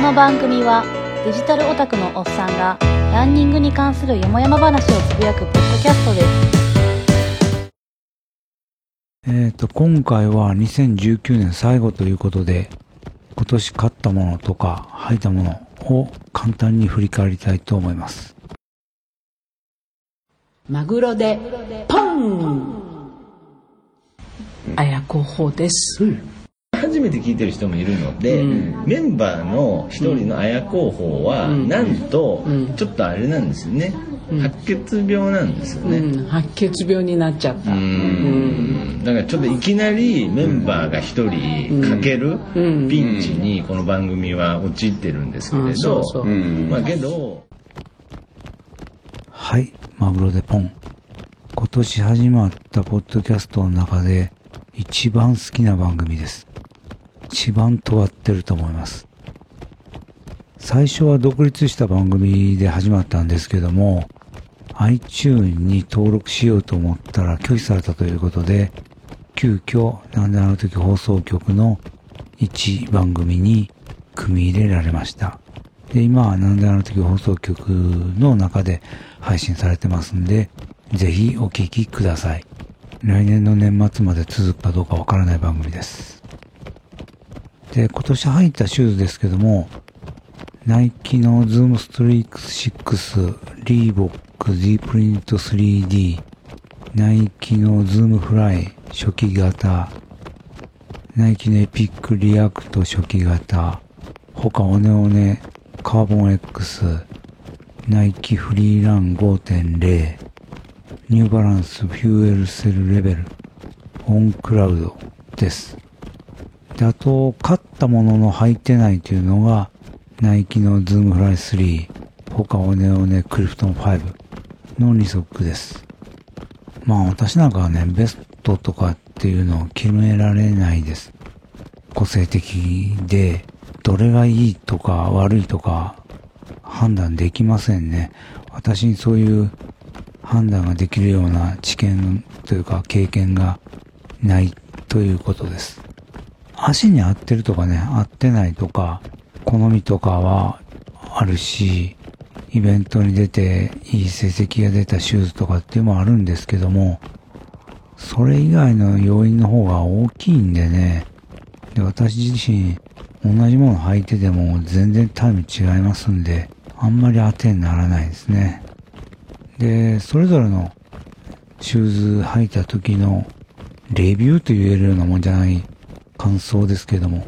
の番組はデジタルオタクのおっさんがランニングに関するよもやま話をつぶやくポッドキャストです。えっ、と、今回は2019年最後ということで、今年買ったものとか履いたものを簡単に振り返りたいと思います。マグロでポン！綾候補です、初めて聞いてる人もいるので、うん。メンバーの一人の綾候補は、うん。なんと、うん。ちょっとあれなんですよね、うん。白血病なんですよね、うん、白血病になっちゃった。うん。だからちょっといきなりメンバーが一人かけるうん。ピンチにこの番組は陥ってるんですけれどうそう、まあけどはい、マグロでポン。今年始まったポッドキャストの中で一番好きな番組です。一番尖ってると思います。最初は独立した番組で始まったんですけども、iTune に登録しようと思ったら拒否されたということで、急遽、なんであの時放送局の一番組に組み入れられました。で、今はなんであの時放送局の中で配信されてますんで、ぜひお聞きください。来年の年末まで続くかどうかわからない番組です。で、今年履いたシューズですけども、ナイキのズームストリークス6、リーボック Z プリント 3D、ナイキのズームフライ初期型、ナイキのエピックリアクト初期型、ホカオネオネカーボン X、ナイキフリーラン5.0、ニューバランスフューエルセルレベル、オンクラウドです。で、あと、買ったものの履いてないというのが、ナイキのズームフライ3、ホカオネオネクリフトン5の2足です。まあ私なんかはね、ベストとかっていうのを決められないです。個性的で、どれがいいとか悪いとか判断できませんね。私にそういう判断ができるような知見というか経験がないということです。足に合ってるとかね、合ってないとか、好みとかはあるし、イベントに出ていい成績が出たシューズとかっていうのもあるんですけども、それ以外の要因の方が大きいんでね、で私自身同じもの履いてても全然タイム違いますんで、あんまり当てにならないですね。で、それぞれのシューズ履いた時のレビューと言えるようなもんじゃない感想ですけども、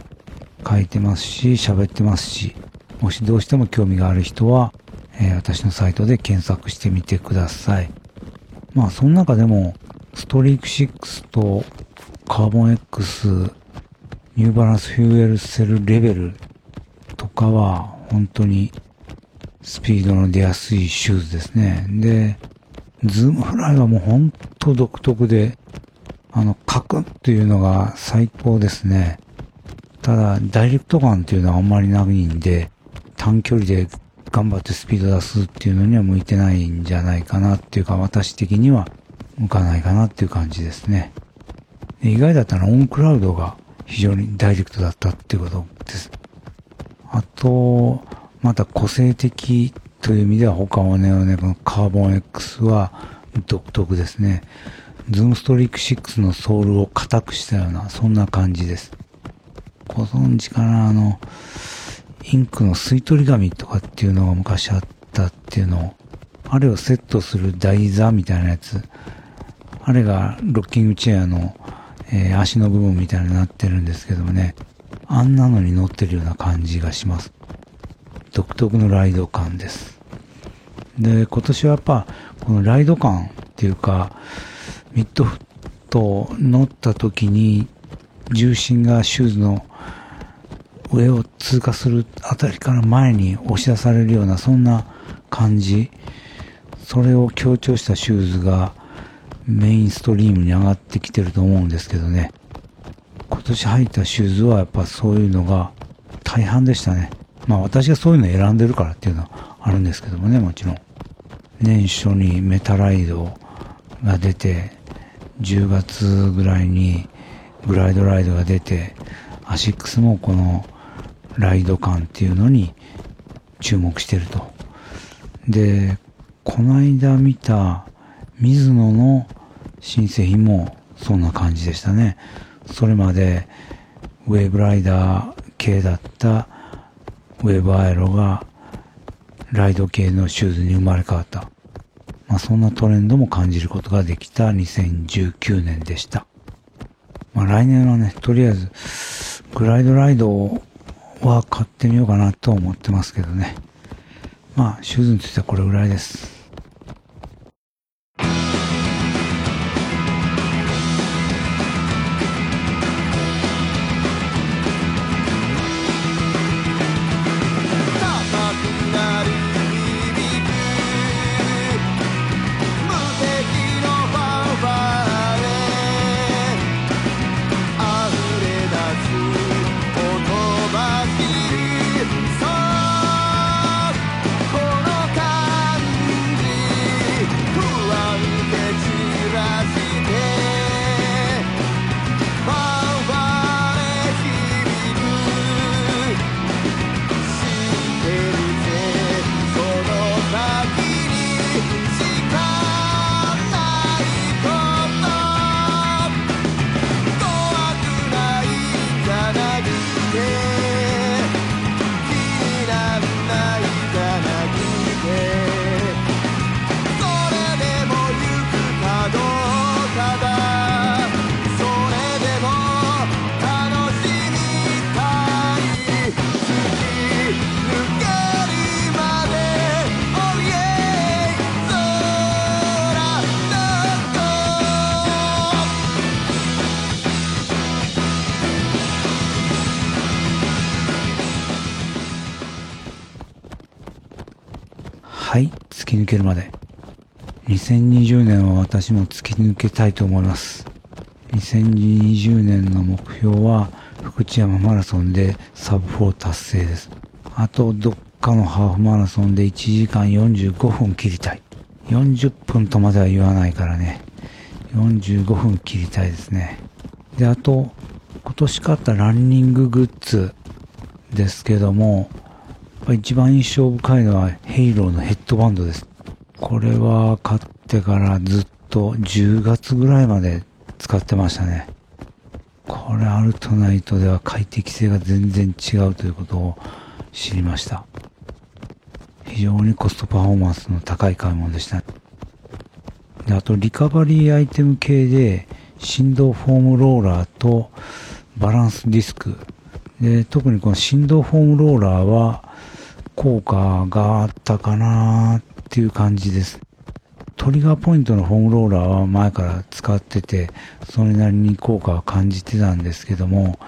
書いてますし、喋ってますし、もしどうしても興味がある人は、えー私のサイトで検索してみてください。まあ、その中でも、ストリーク6とカーボン X、ニューバランスフューエルセルレベルとかは、本当にスピードの出やすいシューズですね。で、ズームフライはもう本当独特で、あの、カクッっていうのが最高ですね。ただ、ダイレクト感っていうのはあんまりないんで、短距離で頑張ってスピード出すっていうのには向いてないんじゃないかなっていうか、私的には向かないかなっていう感じですね。意外だったのはオンクラウドが非常にダイレクトだったっていうことです。あと、また個性的という意味では他は、ねこのカーボン X は独特ですね。ズームストリーク6のソールを硬くしたような、そんな感じです。ご存知かなあの、インクの吸い取り紙とかっていうのが昔あったっていうのを、あれをセットする台座みたいなやつ、あれがロッキングチェアの、えー足の部分みたいになってるんですけどもね、あんなのに乗ってるような感じがします。独特のライド感です。で、今年はやっぱ、このライド感っていうか、ミッドフット乗った時に重心がシューズの上を通過するあたりから前に押し出されるようなそんな感じ。それを強調したシューズがメインストリームに上がってきてると思うんですけどね。今年履いたシューズはやっぱそういうのが大半でしたね。まあ私がそういうの選んでるからっていうのはあるんですけどもねもちろん。年初にメタライドが出て10月ぐらいにグライドライドが出てアシックスもこのライド感っていうのに注目してると。で、この間見た水野の新製品もそんな感じでしたね。それまでウェーブライダー系だったウェーブアイロがライド系のシューズに生まれ変わった。まあ、そんなトレンドも感じることができた2019年でした。まあ、来年はね、とりあえず、グライドライドは買ってみようかなと思ってますけどね。まあ、シューズについてはこれぐらいです。はい、突き抜けるまで。2020年は私も突き抜けたいと思います。2020年の目標は福知山マラソンでサブ4達成です。あとどっかのハーフマラソンで1時間45分切りたい。40分とまでは言わないからね。45分切りたいですね。で、あと、今年買ったランニンググッズですけども、っぱ一番印象深いのはヘイローのヘッドバンドです。これは買ってからずっと10月ぐらいまで使ってましたね。これアルトナイトでは快適性が全然違うということを知りました。非常にコストパフォーマンスの高い買い物でした。で、あとリカバリーアイテム系で振動フォームローラーとバランスディスク。で、特にこの振動フォームローラーは効果があったかなっていう感じです。トリガーポイントのフォームローラーは前から使ってて、それなりに効果は感じてたんですけども、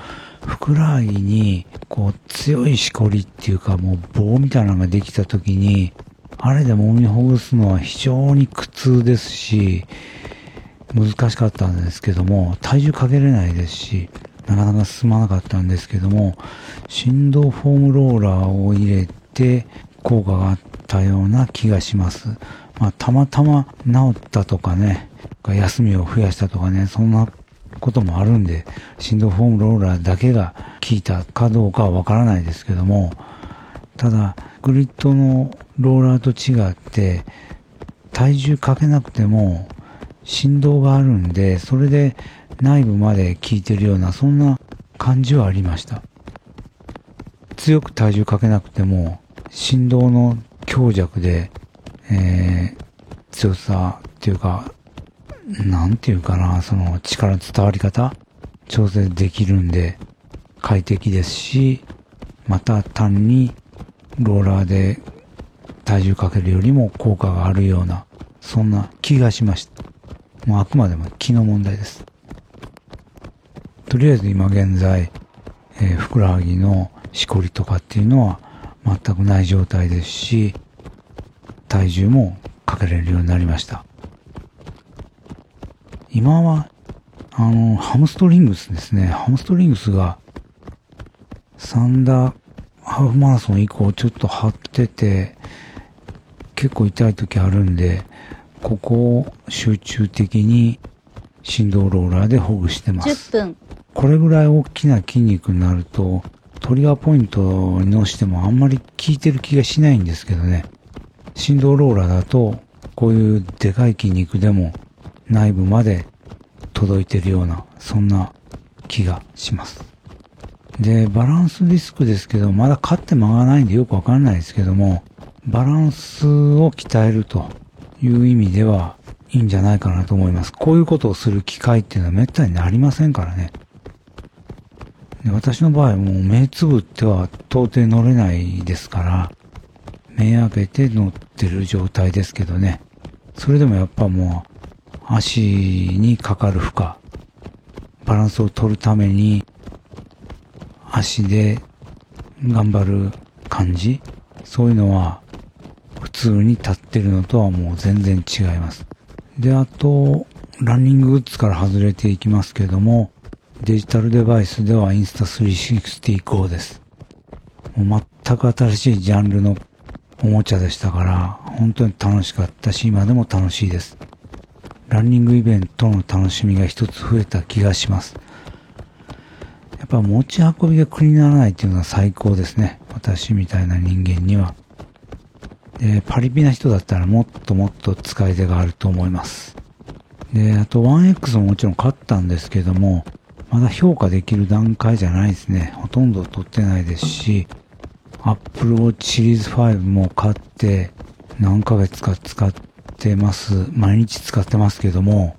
ふくらはぎに、こう、強いしこりっていうか、もう棒みたいなのができた時に、あれで揉みほぐすのは非常に苦痛ですし、難しかったんですけども、体重かけれないですし、なかなか進まなかったんですけども、振動フォームローラーを入れて効果があったような気がします。まあ、たまたま治ったとかね、休みを増やしたとかね、そんなこともあるんで、振動フォームローラーだけが効いたかどうかはわからないですけども、ただ、グリッドのローラーと違って、体重かけなくても振動があるんで、それで内部まで効いてるような、そんな感じはありました。強く体重かけなくても、振動の強弱で、えー、強さっていうか、なんていうかな、その力の伝わり方、調整できるんで、快適ですし、また単にローラーで体重かけるよりも効果があるような、そんな気がしました。もうあくまでも気の問題です。とりあえず今現在、えーふくらはぎのしこりとかっていうのは全くない状態ですし、体重もかけれるようになりました。今は、あの、ハムストリングスですね。ハムストリングスが、サンダーハーフマラソン以降ちょっと張ってて、結構痛い時あるんで、ここを集中的に振動ローラーでほぐしてます。10分これぐらい大きな筋肉になると、トリガーポイントに乗してもあんまり効いてる気がしないんですけどね。振動ローラーだと、こういうでかい筋肉でも内部まで届いてるような、そんな気がします。で、バランスディスクですけど、まだ勝って間がらないんでよくわかんないですけども、バランスを鍛えるという意味ではいいんじゃないかなと思います。こういうことをする機会っていうのは滅多になりませんからね。で私の場合もう目つぶっては到底乗れないですから、目開けて乗ってる状態ですけどね。それでもやっぱもう足にかかる負荷、バランスを取るために足で頑張る感じ、そういうのは普通に立ってるのとはもう全然違います。で、あと、ランニンググッズから外れていきますけども、デジタルデバイスではインスタ 360GO です。もう全く新しいジャンルのおもちゃでしたから、本当に楽しかったし、今でも楽しいです。ランニングイベントの楽しみが一つ増えた気がします。やっぱ持ち運びが苦にならないっていうのが最高ですね。私みたいな人間には。で、パリピな人だったらもっともっと使い手があると思います。で、あと 1X ももちろん買ったんですけども、まだ評価できる段階じゃないですね。ほとんど取ってないですし、Apple Watch Series 5も買って、何ヶ月か使ってます。毎日使ってますけども、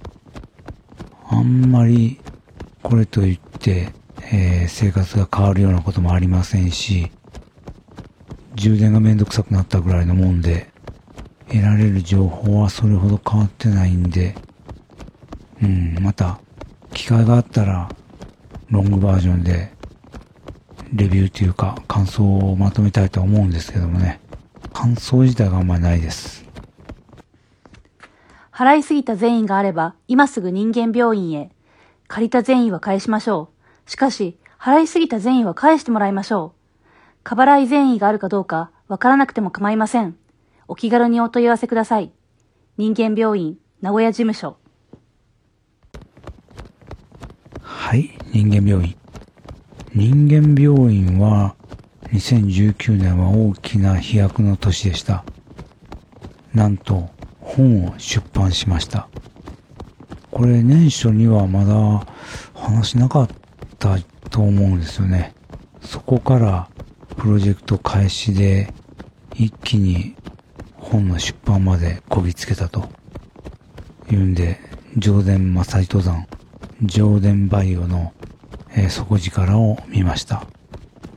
あんまりこれといって、えー生活が変わるようなこともありませんし、充電がめんどくさくなったぐらいのもんで、得られる情報はそれほど変わってないんで、うん、また、機会があったら、ロングバージョンで、レビューというか、感想をまとめたいと思うんですけどもね。感想自体があんまりないです。払いすぎた善意があれば、今すぐ人間病院へ。借りた善意は返しましょう。しかし、払いすぎた善意は返してもらいましょう。過払い善意があるかどうか、わからなくても構いません。お気軽にお問い合わせください。人間病院、名古屋事務所。はい、人間病院。人間病院は、2019年は大きな飛躍の年でした。なんと、本を出版しました。これ年初にはまだ話しなかったと思うんですよね。そこからプロジェクト開始で一気に本の出版までこぎつけたというんで、上田正糸山、上田バイオの、えー底力を見ました。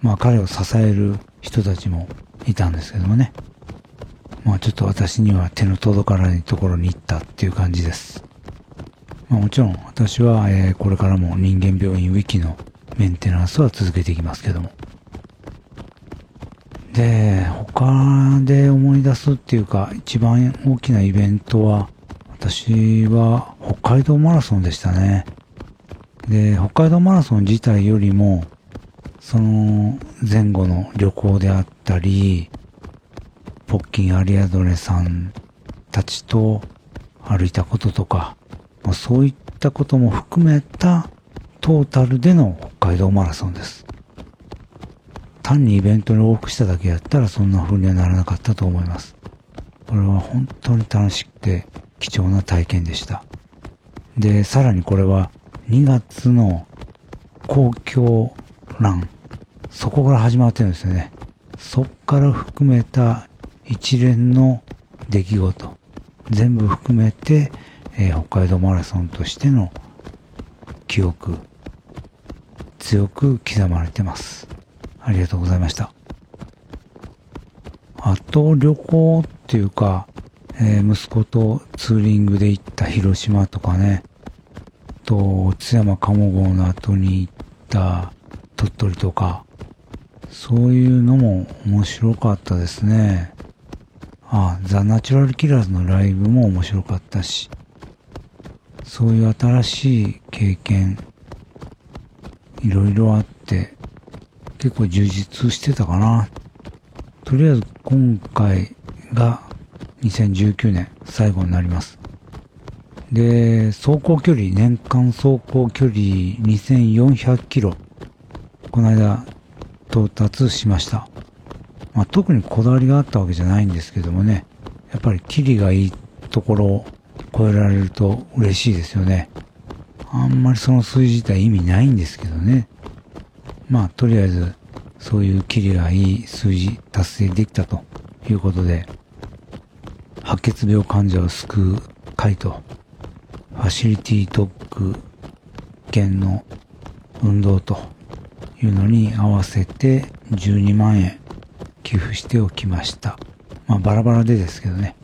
まあ彼を支える人たちもいたんですけどもね。まあちょっと私には手の届かないところに行ったっていう感じです。まあもちろん私は、えーこれからも人間病院ウィキのメンテナンスは続けていきますけども。で、他で思い出すっていうか、一番大きなイベントは、私は北海道マラソンでしたね。で、北海道マラソン自体よりも、その前後の旅行であったり、ポッキンアリアドレさんたちと歩いたこととか、まあそういったことも含めたトータルでの北海道マラソンです。単にイベントに往復しただけやったらそんな風にはならなかったと思います。これは本当に楽しくて貴重な体験でした。で、さらにこれは2月の公共欄、そこから始まってるんですよね。そっから含めた一連の出来事、全部含めて、えー北海道マラソンとしての記憶、強く刻まれてます。ありがとうございました。あと旅行っていうか、えー息子とツーリングで行った広島とかね、と津山鴨号の後に行った鳥取とか、そういうのも面白かったですね。あ、ザ・ナチュラル・キラーズのライブも面白かったし、そういう新しい経験、いろいろあって、結構充実してたかな。とりあえず今回が2019年最後になります。で、走行距離、年間走行距離2400キロ。この間到達しました。まあ、特にこだわりがあったわけじゃないんですけどもね、やっぱりキリがいいところを超えられると嬉しいですよね。あんまりその数字自体意味ないんですけどね。まあ、とりあえず、そういうキリがいい数字達成できたということで、白血病患者を救う会と、ファシリティドッグ券の運動というのに合わせて12万円寄付しておきました。まあバラバラでですけどね。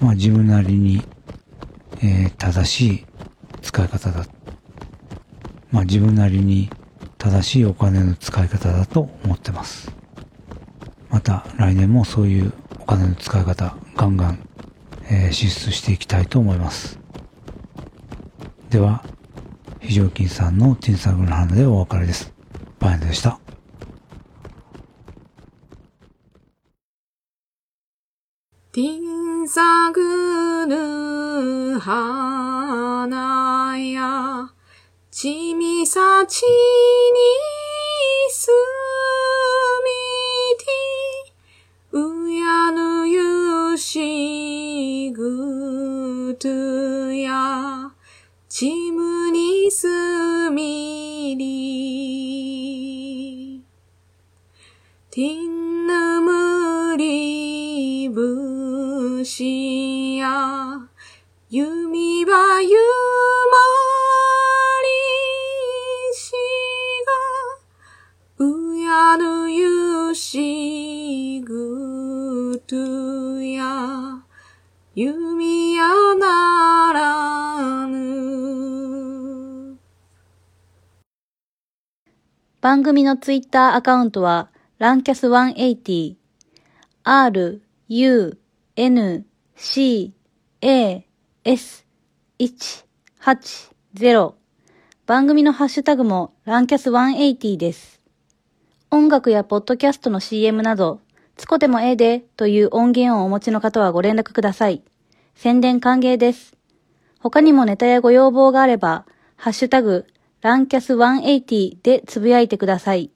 まあ自分なりに、えー正しい使い方だ。まあ自分なりに正しいお金の使い方だと思ってます。また来年もそういうお金の使い方ガンガン、えー支出していきたいと思います。では、非常勤さんのティンサグの花でお別れです。パン屋でした。ティンサグヌ花や、ちみさちにすみて、うやぬゆしぐとや、ちむにすみり。ティンヌムリブシや、弓はゆまりしが、うやぬゆしぐとや、弓や番組のツイッターアカウントは、ランキャス180、r, u, n, c, a, s, 180番組のハッシュタグもランキャス180です。音楽やポッドキャストの CM など、つこでもええでという音源をお持ちの方はご連絡ください。宣伝歓迎です。他にもネタやご要望があれば、ハッシュタグ、ランキャス180でつぶやいてください。